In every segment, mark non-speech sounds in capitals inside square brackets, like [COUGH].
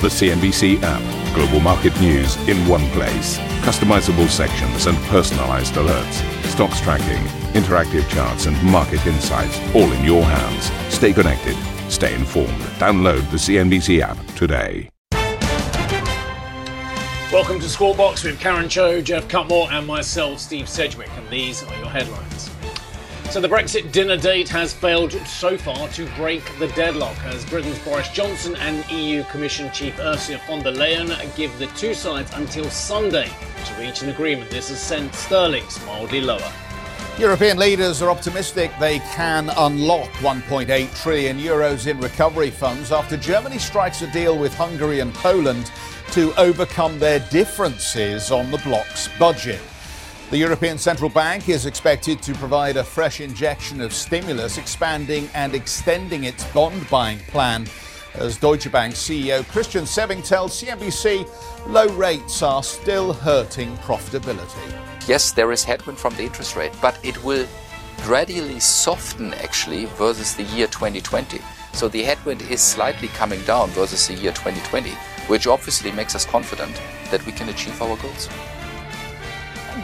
The CNBC app. Global market news in one place. Customizable sections and personalized alerts. Stocks tracking, interactive charts, and market insights all in your hands. Stay connected. Stay informed. Download the CNBC app today. Welcome to Squawk Box with Karen Tso, Geoff Cutmore, and myself, Steve Sedgwick. And these are your headlines. So the Brexit dinner date has failed so far to break the deadlock as Britain's Boris Johnson and EU Commission Chief Ursula von der Leyen give the two sides until Sunday to reach an agreement. This has sent sterling's mildly lower. European leaders are optimistic they can unlock 1.8 trillion euros in recovery funds after Germany strikes a deal with Hungary and Poland to overcome their differences on the bloc's budget. The European Central Bank is expected to provide a fresh injection of stimulus, expanding and extending its bond buying plan. As Deutsche Bank CEO Christian Sewing tells CNBC, low rates are still hurting profitability. Yes, there is headwind from the interest rate, but it will gradually soften actually versus the year 2020. So the headwind is slightly coming down versus the year 2020, which obviously makes us confident that we can achieve our goals.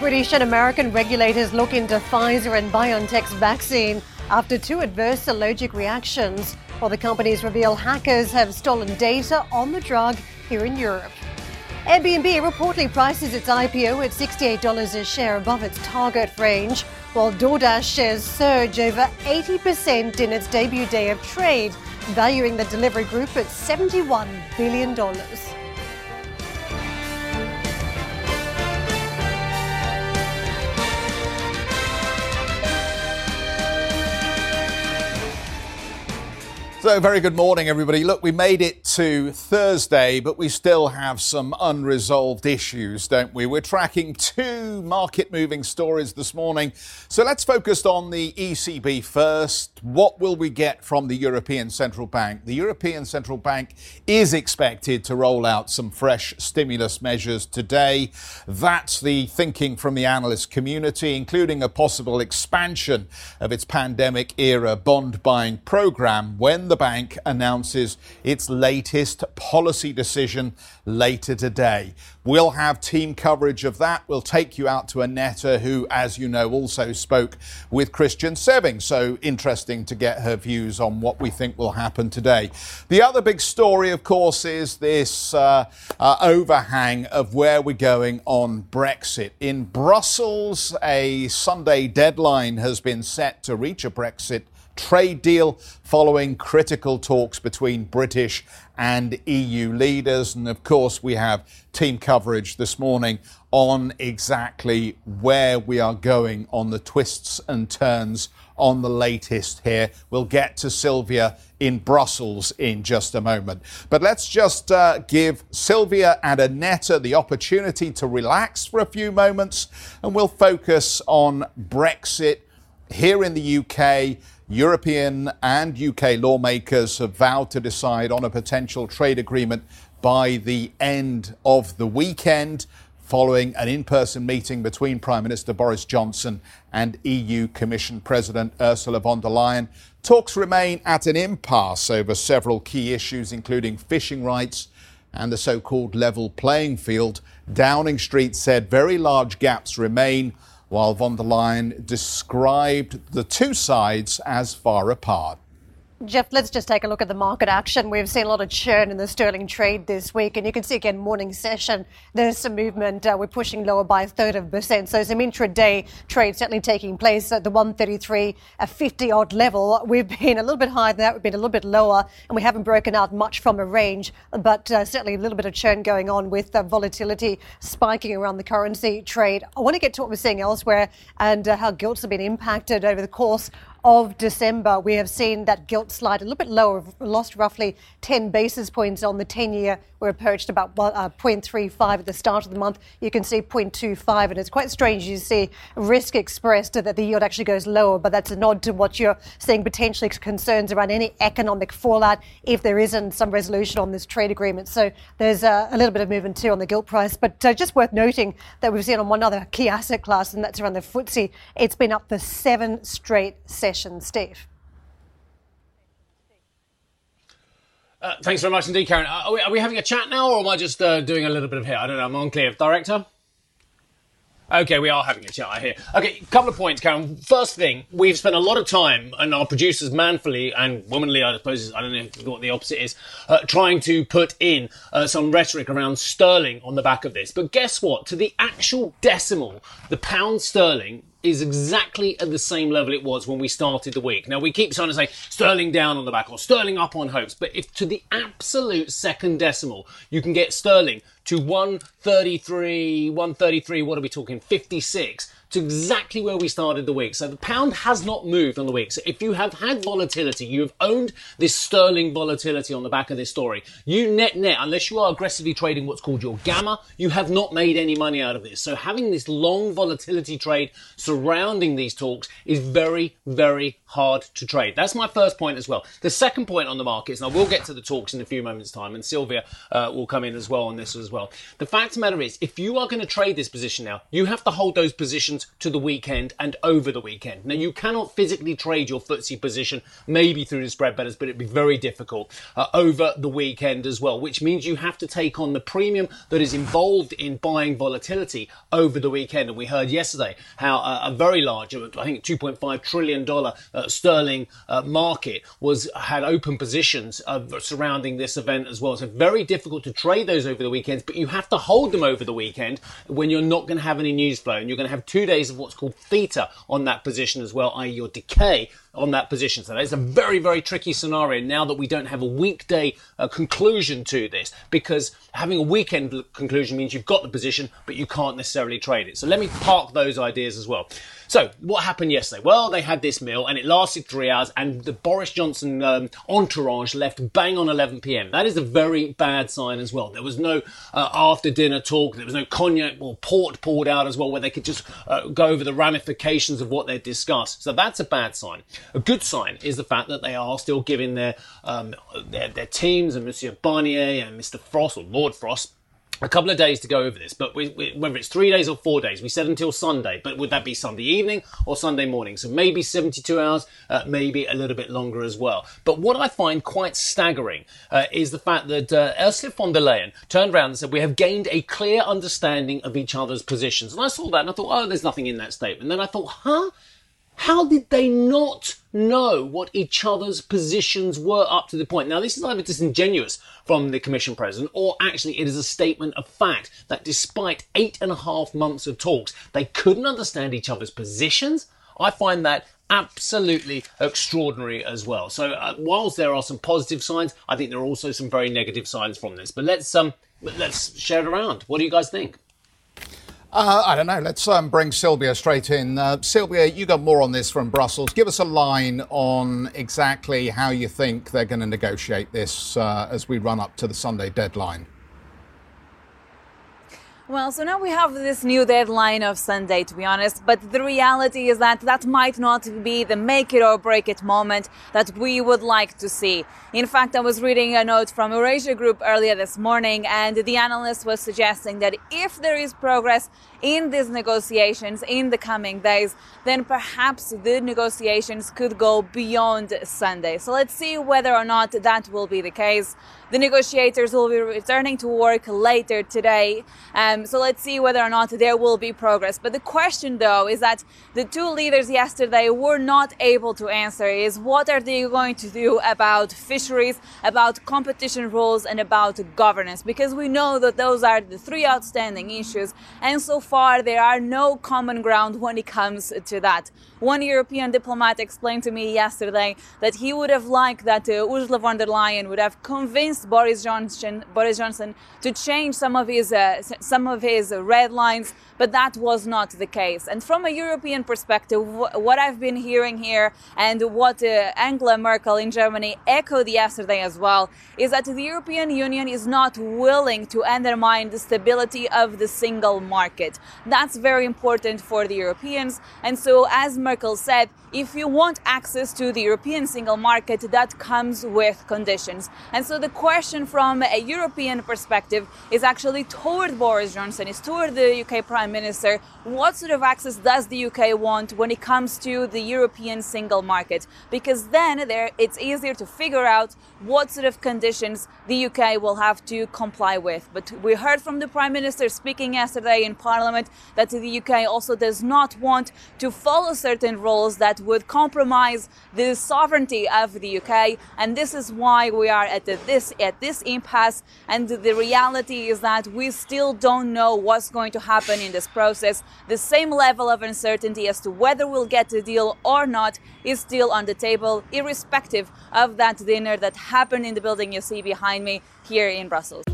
British and American regulators look into Pfizer and BioNTech's vaccine after two adverse allergic reactions, while the companies reveal hackers have stolen data on the drug here in Europe. Airbnb reportedly prices its IPO at $68 a share above its target range, while DoorDash shares surge over 80% in its debut day of trade, valuing the delivery group at $71 billion. So, very good morning, everybody. Look, we made it to Thursday, but we still have some unresolved issues, don't we? We're tracking two market moving stories this morning. So, let's focus on the ECB first. What will we get from the European Central Bank? The European Central Bank is expected to roll out some fresh stimulus measures today. That's the thinking from the analyst community, including a possible expansion of its pandemic era bond buying program when the the bank announces its latest policy decision later today. We'll have team coverage of that. We'll take you out to Annette, who, as you know, also spoke with Christian Sewing. So interesting to get her views on what we think will happen today. The other big story, of course, is this uh, uh, overhang of where we're going on Brexit. In Brussels, a Sunday deadline has been set to reach a Brexit trade deal following critical talks between British and EU leaders. And of course, we have team coverage this morning on exactly where we are going on the twists and turns on the latest here. We'll get to Sylvia in Brussels in just a moment. But let's just uh, give Sylvia and Annette the opportunity to relax for a few moments and we'll focus on Brexit here in the UK European and UK lawmakers have vowed to decide on a potential trade agreement by the end of the weekend, following an in person meeting between Prime Minister Boris Johnson and EU Commission President Ursula von der Leyen. Talks remain at an impasse over several key issues, including fishing rights and the so called level playing field. Downing Street said very large gaps remain while von der Leyen described the two sides as far apart. Geoff, let's just take a look at the market action. We've seen a lot of churn in the sterling trade this week, and you can see again morning session. There's some movement. Uh, we're pushing lower by a third of a percent. So some intraday trade certainly taking place at the 133, a 50 odd level. We've been a little bit higher than that. We've been a little bit lower, and we haven't broken out much from a range, but uh, certainly a little bit of churn going on with uh, volatility spiking around the currency trade. I want to get to what we're seeing elsewhere and uh, how gilts have been impacted over the course of December, we have seen that gilt slide a little bit lower, lost roughly 10 basis points on the 10 year. We're approached about uh, 0.35 at the start of the month. You can see 0.25, and it's quite strange. You see risk expressed that the yield actually goes lower, but that's a nod to what you're seeing potentially concerns around any economic fallout if there isn't some resolution on this trade agreement. So there's a, a little bit of movement too on the gilt price, but uh, just worth noting that we've seen on one other key asset class, and that's around the FTSE. It's been up for seven straight sessions. Steve. Uh, thanks very much indeed, Karen. Are, we, are, we, having a chat now, or am I just uh, doing a little bit of here? I don't know. I'm unclear. Director? Okay, we are having a chat, I hear. Okay, a couple of points, Karen. First thing, we've spent a lot of time, and our producers manfully and womanly, I suppose, I don't know what the opposite is, uh, trying to put in uh, some rhetoric around sterling on the back of this. But guess what? To the actual decimal, the pound sterling is exactly at the same level it was when we started the week. Now we keep trying to say sterling down on the back or sterling up on hopes, but if to the absolute second decimal you can get sterling to 133, 133, what are we talking? 56 to exactly where we started the week. So the pound has not moved on the week. So if you have had volatility, you have owned this sterling volatility on the back of this story. You net net, unless you are aggressively trading what's called your gamma, you have not made any money out of this. So having this long volatility trade surrounding these talks is very, very hard to trade. That's my first point as well. The second point on the markets, and I will get to the talks in a few moments time, and Sylvia uh, will come in as well on this as well. The fact of the matter is, if you are going to trade this position now, you have to hold those positions to the weekend and over the weekend. Now, you cannot physically trade your FTSE position, maybe through the spread betters, but it'd be very difficult uh, over the weekend as well, which means you have to take on the premium that is involved in buying volatility over the weekend. And we heard yesterday how uh, a very large, I think $2.5 trillion uh, sterling uh, market was had open positions surrounding this event as well. So very difficult to trade those over the weekends, but you have to hold them over the weekend when you're not going to have any news flow and you're going to have two days of what's called theta on that position as well, i.e. your decay on that position. So that's a very, very tricky scenario now that we don't have a weekday uh, conclusion to this because having a weekend conclusion means you've got the position, but you can't necessarily trade it. So let me park those ideas as well. So, what happened yesterday? Well, they had this meal and it lasted three hours, and the Boris Johnson um, entourage left bang on 11 pm. That is a very bad sign as well. There was no uh, after dinner talk, there was no cognac or port poured out as well, where they could just uh, go over the ramifications of what they discussed. So, that's a bad sign. A good sign is the fact that they are still giving their, um, their, their teams and Monsieur Barnier and Mr. Frost or Lord Frost a couple of days to go over this, but we, we, whether it's three days or four days, we said until Sunday, but would that be Sunday evening or Sunday morning? So maybe 72 hours, uh, maybe a little bit longer as well. But what I find quite staggering uh, is the fact that uh, Ursula von der Leyen turned around and said, we have gained a clear understanding of each other's positions. And I saw that and I thought, oh, there's nothing in that statement. And then I thought, huh? How did they not know what each other's positions were up to the point? Now, this is either disingenuous from the Commission President, or actually it is a statement of fact that despite eight and a half months of talks, they couldn't understand each other's positions. I find that absolutely extraordinary as well. So, uh, whilst there are some positive signs, I think there are also some very negative signs from this. But let's um, let's share it around. What do you guys think? Uh, I don't know. Let's um, bring Sylvia straight in. Uh, Sylvia, you got more on this from Brussels. Give us a line on exactly how you think they're going to negotiate this uh, as we run up to the Sunday deadline. Well, so now we have this new deadline of Sunday, to be honest, but the reality is that that might not be the make it or break it moment that we would like to see. In fact, I was reading a note from Eurasia Group earlier this morning, and the analyst was suggesting that if there is progress in these negotiations in the coming days, then perhaps the negotiations could go beyond Sunday. So let's see whether or not that will be the case. The negotiators will be returning to work later today. Um, so let's see whether or not there will be progress. But the question, though, is that the two leaders yesterday were not able to answer is what are they going to do about fisheries, about competition rules, and about governance? Because we know that those are the three outstanding issues. And so far, there are no common ground when it comes to that. One European diplomat explained to me yesterday that he would have liked that uh, Ursula von der Leyen would have convinced Boris Johnson, Boris Johnson to change some of his uh, some of his red lines, but that was not the case. And from a European perspective, what I've been hearing here and what uh, Angela Merkel in Germany echoed yesterday as well is that the European Union is not willing to undermine the stability of the single market. That's very important for the Europeans. And so, as Merkel said, if you want access to the European single market, that comes with conditions. And so the question from a European perspective is actually toward Boris Johnson, is toward the UK Prime Minister. What sort of access does the UK want when it comes to the European single market? Because then there, it's easier to figure out what sort of conditions the UK will have to comply with. But we heard from the Prime Minister speaking yesterday in Parliament that the UK also does not want to follow certain rules that would compromise the sovereignty of the UK. And this is why we are at this at this impasse. And the reality is that we still don't know what's going to happen in this process. The same level of uncertainty as to whether we'll get a deal or not is still on the table, irrespective of that dinner that happened in the building you see behind me here in Brussels.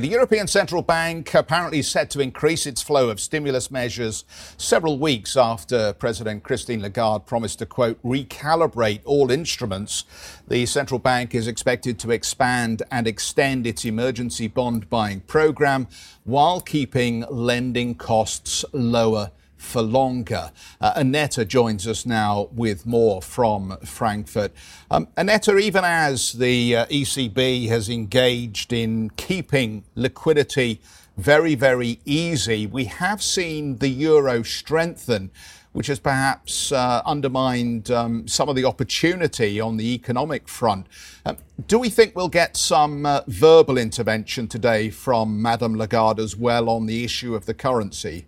The European Central Bank apparently set to increase its flow of stimulus measures several weeks after President Christine Lagarde promised to, quote, recalibrate all instruments. The central bank is expected to expand and extend its emergency bond buying program while keeping lending costs lower for longer. Uh, Annette joins us now with more from Frankfurt. Um, Annette, even as the uh, ECB has engaged in keeping liquidity very, very easy, we have seen the euro strengthen. Which has perhaps uh, undermined um, some of the opportunity on the economic front. Um, do we think we'll get some uh, verbal intervention today from Madame Lagarde as well on the issue of the currency?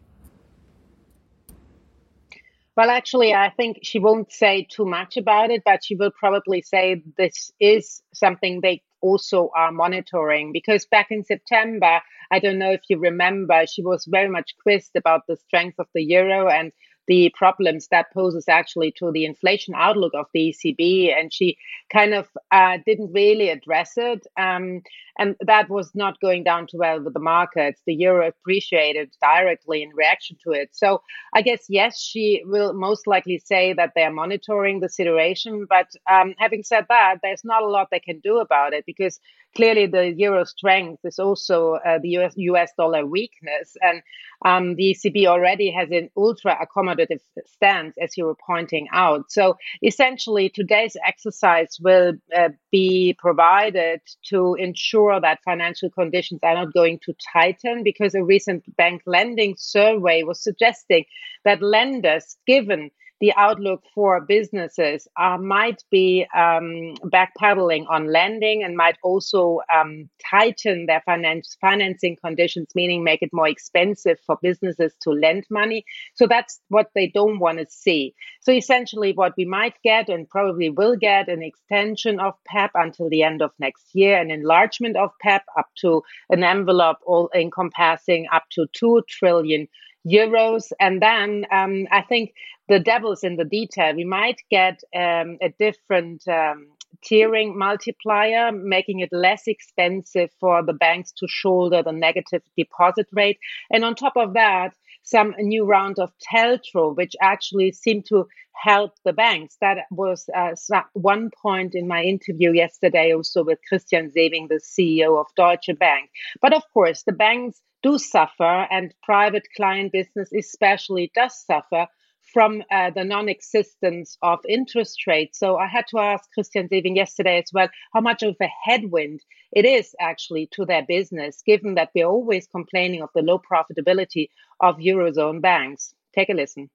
Well, actually, I think she won't say too much about it, but she will probably say this is something they also are monitoring because back in September, I don't know if you remember, she was very much quizzed about the strength of the euro and the problems that poses actually to the inflation outlook of the ECB. And she kind of uh, didn't really address it. Um, and that was not going down too well with the markets. The euro appreciated directly in reaction to it. So I guess, yes, she will most likely say that they are monitoring the situation. But um, having said that, there's not a lot they can do about it because clearly the euro strength is also uh, the US, US, dollar weakness. And um, the ECB already has an ultra accommodative stance, as you were pointing out. So essentially, today's exercise will uh, be provided to ensure that financial conditions are not going to tighten because a recent bank lending survey was suggesting that lenders, given the outlook for businesses uh, might be um, backpedaling on lending and might also um, tighten their finance, financing conditions, meaning make it more expensive for businesses to lend money. So that's what they don't want to see. So essentially, what we might get and probably will get an extension of PEP until the end of next year, an enlargement of PEP up to an envelope all encompassing up to 2 trillion euros. And then um, I think the devil's in the detail. We might get um, a different um, tiering multiplier, making it less expensive for the banks to shoulder the negative deposit rate. And on top of that, some new round of TLTRO, which actually seemed to help the banks. That was uh, one point in my interview yesterday, also with Christian Sewing, the CEO of Deutsche Bank. But of course, the banks do suffer, and private client business especially does suffer from uh, the non-existence of interest rates. So I had to ask Christian Sewing yesterday as well how much of a headwind it is actually to their business, given that we're always complaining of the low profitability of eurozone banks. Take a listen.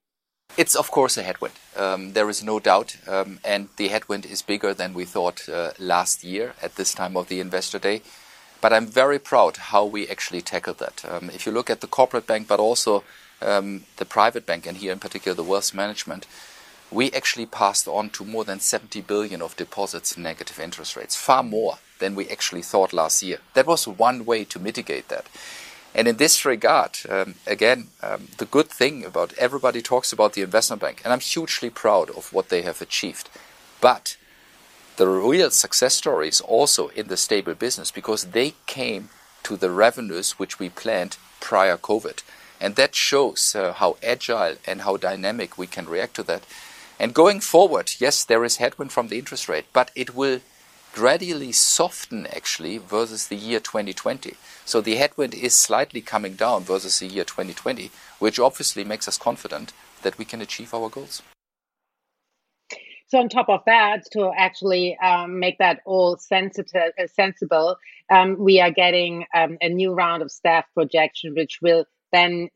It's of course a headwind. Um, there is no doubt, um, and the headwind is bigger than we thought uh, last year at this time of the investor day. But I'm very proud how we actually tackled that. Um, if you look at the corporate bank, but also um, the private bank, and here in particular the wealth management, we actually passed on to more than 70 billion of deposits negative interest rates, far more than we actually thought last year. That was one way to mitigate that. And in this regard, um, again, um, the good thing about everybody talks about the investment bank, and I'm hugely proud of what they have achieved. But the real success story is also in the stable business because they came to the revenues which we planned prior COVID. And that shows uh, how agile and how dynamic we can react to that. And going forward, yes, there is headwind from the interest rate, but it will gradually soften actually versus the year 2020. So the headwind is slightly coming down versus the year 2020, which obviously makes us confident that we can achieve our goals. So on top of that, to actually um, make that all sensitive, uh, sensible, um, we are getting um, a new round of staff projection, which will then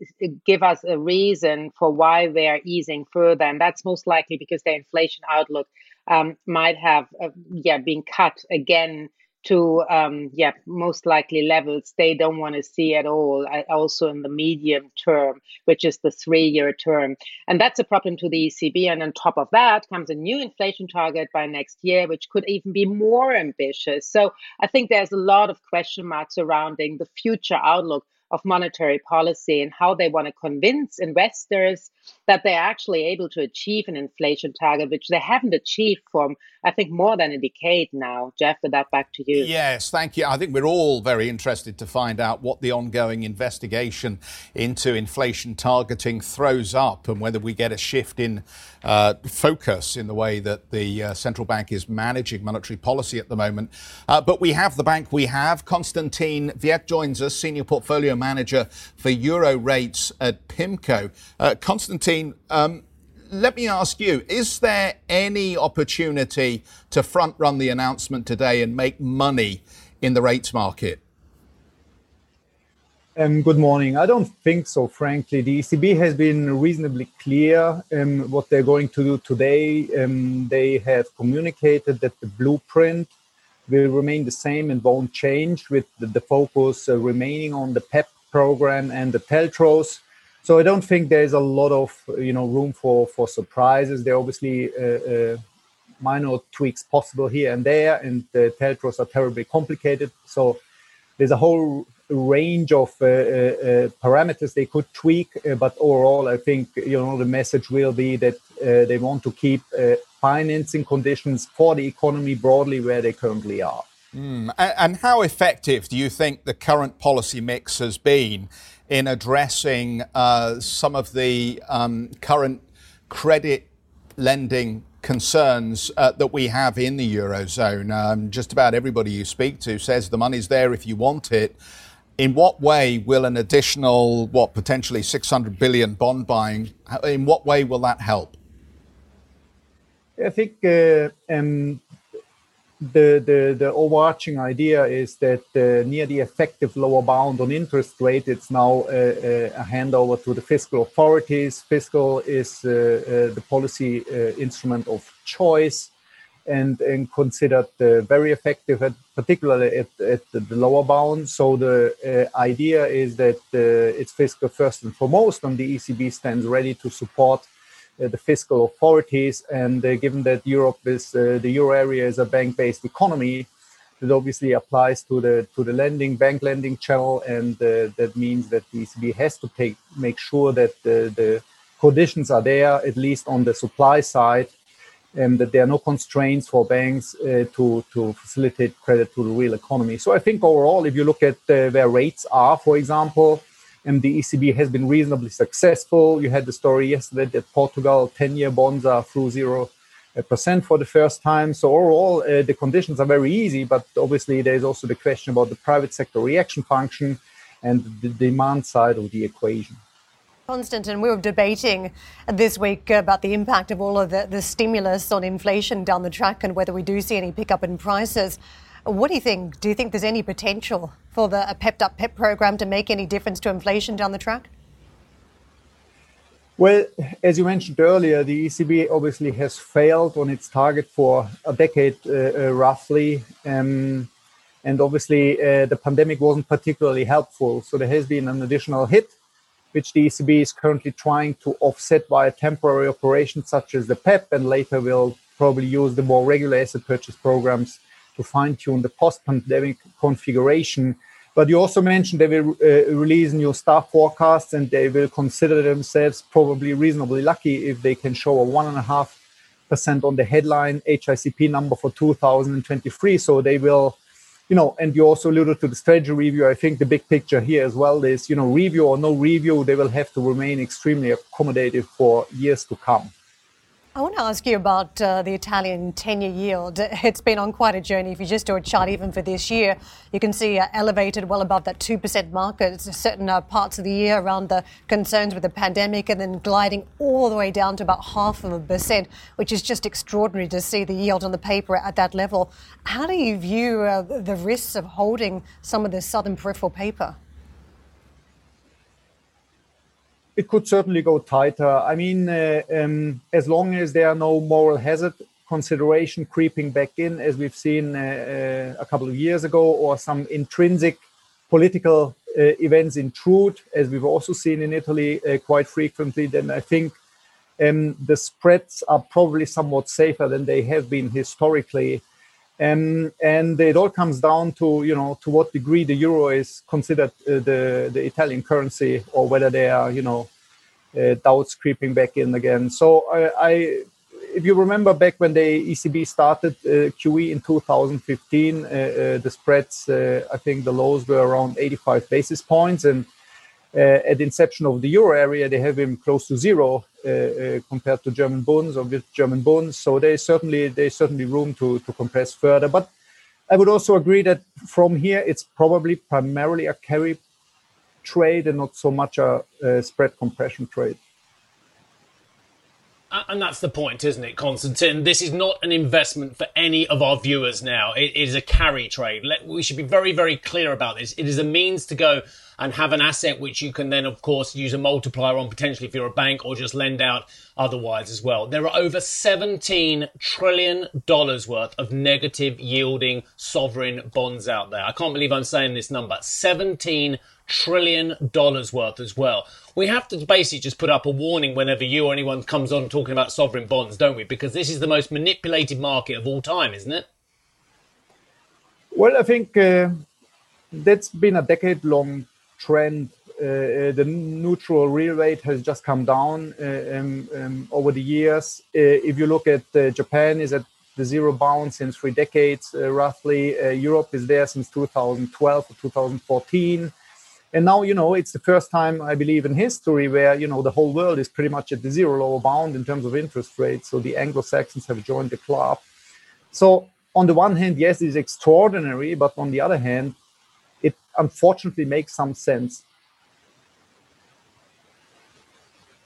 give us a reason for why they are easing further, and that's most likely because the inflation outlook um, might have, uh, yeah, been cut again to um, yeah most likely levels they don't want to see at all uh, also in the medium term which is the three year term. And that's a problem to the ecb and on top of that comes a new inflation target by next year which could even be more ambitious. So i think there's a lot of question marks surrounding the future outlook of monetary policy and how they want to convince investors that they're actually able to achieve an inflation target, which they haven't achieved for, I think, more than a decade now. Geoff, with that back to you. Yes, thank you. I think we're all very interested to find out what the ongoing investigation into inflation targeting throws up and whether we get a shift in uh, focus in the way that the uh, central bank is managing monetary policy at the moment. Uh, but we have the bank we have. Konstantin Veit joins us, Senior Portfolio Manager for Euro Rates at PIMCO. Uh, Konstantin, um, let me ask you is there any opportunity to front run the announcement today and make money in the rates market? Um, good morning. I don't think so, frankly. The ECB has been reasonably clear um, what they're going to do today. Um, they have communicated that the blueprint will remain the same and won't change, with the, the focus uh, remaining on the PEP program and the TLTROs. So I don't think there's a lot of you know room for for surprises. There are obviously uh, uh, minor tweaks possible here and there, and the TLTROs are terribly complicated. So there's a whole range of uh, uh, uh parameters they could tweak, uh, but overall, I think you know the message will be that they want to keep financing conditions for the economy broadly where they currently are. Mm. And how effective do you think the current policy mix has been in addressing uh, some of the um, current credit lending concerns uh, that we have in the Eurozone? Um, just about everybody you speak to says the money's there if you want it. In what way will an additional, what, potentially 600 billion bond buying, in what way will that help? I think uh, um, the, the, the overarching idea is that uh, near the effective lower bound on interest rate, it's now uh, uh a handover to the fiscal authorities. Fiscal is uh, uh, the policy instrument of choice and, and considered very effective, at, particularly at, at the lower bound. So the idea is that it's fiscal first and foremost, and the ECB stands ready to support uh, the fiscal authorities. And uh, given that Europe is uh, the euro area is a bank-based economy, it obviously applies to the to the lending bank lending channel, and that means that the ECB has to take make sure that the, the conditions are there at least on the supply side and that there are no constraints for banks uh, to, to facilitate credit to the real economy. So I think overall, if you look at uh, where rates are, for example, and the ECB has been reasonably successful. You had the story yesterday that Portugal 10 year bonds are through zero uh, percent for the first time. So overall, uh, the conditions are very easy, but obviously there's also the question about the private sector reaction function and the demand side of the equation. Konstantin, we were debating this week about the impact of all of the, the stimulus on inflation down the track and whether we do see any pickup in prices. What do you think? Do you think there's any potential for the Pepped Up PEP program to make any difference to inflation down the track? Well, as you mentioned earlier, the ECB obviously has failed on its target for a decade, uh, uh, roughly. Um, and obviously, uh, the pandemic wasn't particularly helpful. So there has been an additional hit, which the ECB is currently trying to offset via temporary operations such as the PEP, and later will probably use the more regular asset purchase programs to fine tune the post pandemic configuration. But you also mentioned they will uh, release new staff forecasts and they will consider themselves probably reasonably lucky if they can show a one and a half percent on the headline HICP number for 2023. So they will, you know, and you also alluded to the strategy review. I think the big picture here as well is, you know, review or no review, they will have to remain extremely accommodative for years to come. I want to ask you about uh, the Italian 10 year yield. [LAUGHS] It's been on quite a journey. If you just do a chart even for this year, you can see uh, elevated well above that 2% mark at certain uh, parts of the year around the concerns with the pandemic and then gliding all the way down to about half of a percent, which is just extraordinary to see the yield on the paper at that level. How do you view uh, the risks of holding some of the southern peripheral paper? It could certainly go tighter. I mean, uh, um, as long as there are no moral hazard consideration creeping back in, as we've seen uh, uh, a couple of years ago, or some intrinsic political uh, events intrude, as we've also seen in Italy uh, quite frequently, then I think um, the spreads are probably somewhat safer than they have been historically. Um, and it all comes down to you know to what degree the euro is considered uh, the the Italian currency or whether there are you know uh, doubts creeping back in again. So I, I, if you remember back when the ECB started uh, QE in 2015, uh, uh, the spreads uh, I think the lows were around 85 basis points and. at the inception of the euro area, they have been close to zero Uh, uh, compared to German bonds or with German bonds. So there's certainly there's certainly room to to compress further. But I would also agree that from here it's probably primarily a carry trade and not so much a, a spread compression trade. And that's the point, isn't it, Konstantin? This is not an investment for any of our viewers now. it is a carry trade. we should be very, very clear about this. It is a means to go and have an asset which you can then, of course, use a multiplier on potentially if you're a bank or just lend out otherwise as well. There are over $17 trillion worth of negative yielding sovereign bonds out there. I can't believe I'm saying this number. 17 trillion dollars worth as well. We have to basically just put up a warning whenever you or anyone comes on talking about sovereign bonds, don't we? Because this is the most manipulated market of all time, isn't it? Well, I think uh, that's been a decade long trend. Uh, uh, the neutral real rate has just come down uh, um, um, over the years. Uh, if you look at uh, Japan, is at the zero bound since three decades, roughly. Europe is there since 2012 or 2014 and now you know it's the first time i believe in history where you know the whole world is pretty much at the zero lower bound in terms of interest rates. So the anglo-saxons have joined the club. So on the one hand yes it's extraordinary but on the other hand it unfortunately makes some sense.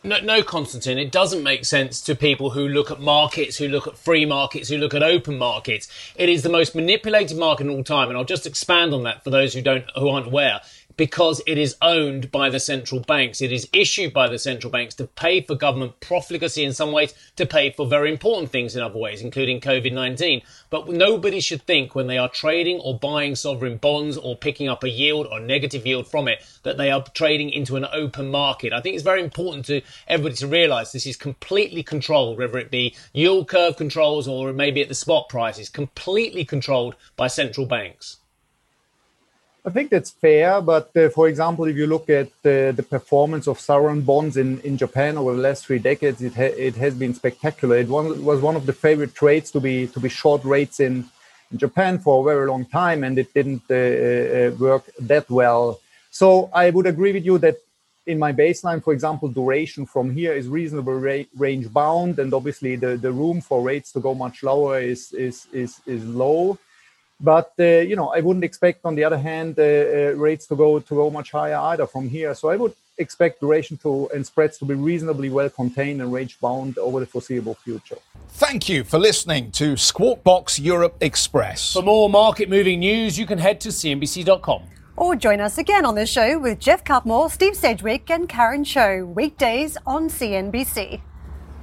No, no, Konstantin, it doesn't make sense to people who look at markets, who look at free markets, who look at open markets. It is the most manipulated market in all time, and I'll just expand on that for those who don't, who aren't aware because it is owned by the central banks. It is issued by the central banks to pay for government profligacy in some ways, to pay for very important things in other ways, including COVID 19. But nobody should think when they are trading or buying sovereign bonds or picking up a yield or negative yield from it that they are trading into an open market. I think it's very important to everybody to realize this is completely controlled, whether it be yield curve controls or maybe at the spot prices, completely controlled by central banks. I think that's fair, but uh, for example, if you look at uh, the performance of sovereign bonds in, in Japan over the last three decades, it, ha- it has been spectacular. It one, was one of the favorite trades to be to be short rates in, in Japan for a very long time, and it didn't uh, uh work that well. So I would agree with you that in my baseline, for example, duration from here is reasonable ra- range bound, and obviously the, the room for rates to go much lower is is is, is low. But uh, you know, I wouldn't expect, on the other hand, uh, uh, rates to go to go much higher either from here. So I would expect duration to and spreads to be reasonably well contained and range bound over the foreseeable future. Thank you for listening to Squawk Box Europe Express. For more market moving news, you can head to cnbc.com. Or join us again on the show with Geoff Cutmore, Steve Sedgwick, and Karen Tso, weekdays on CNBC.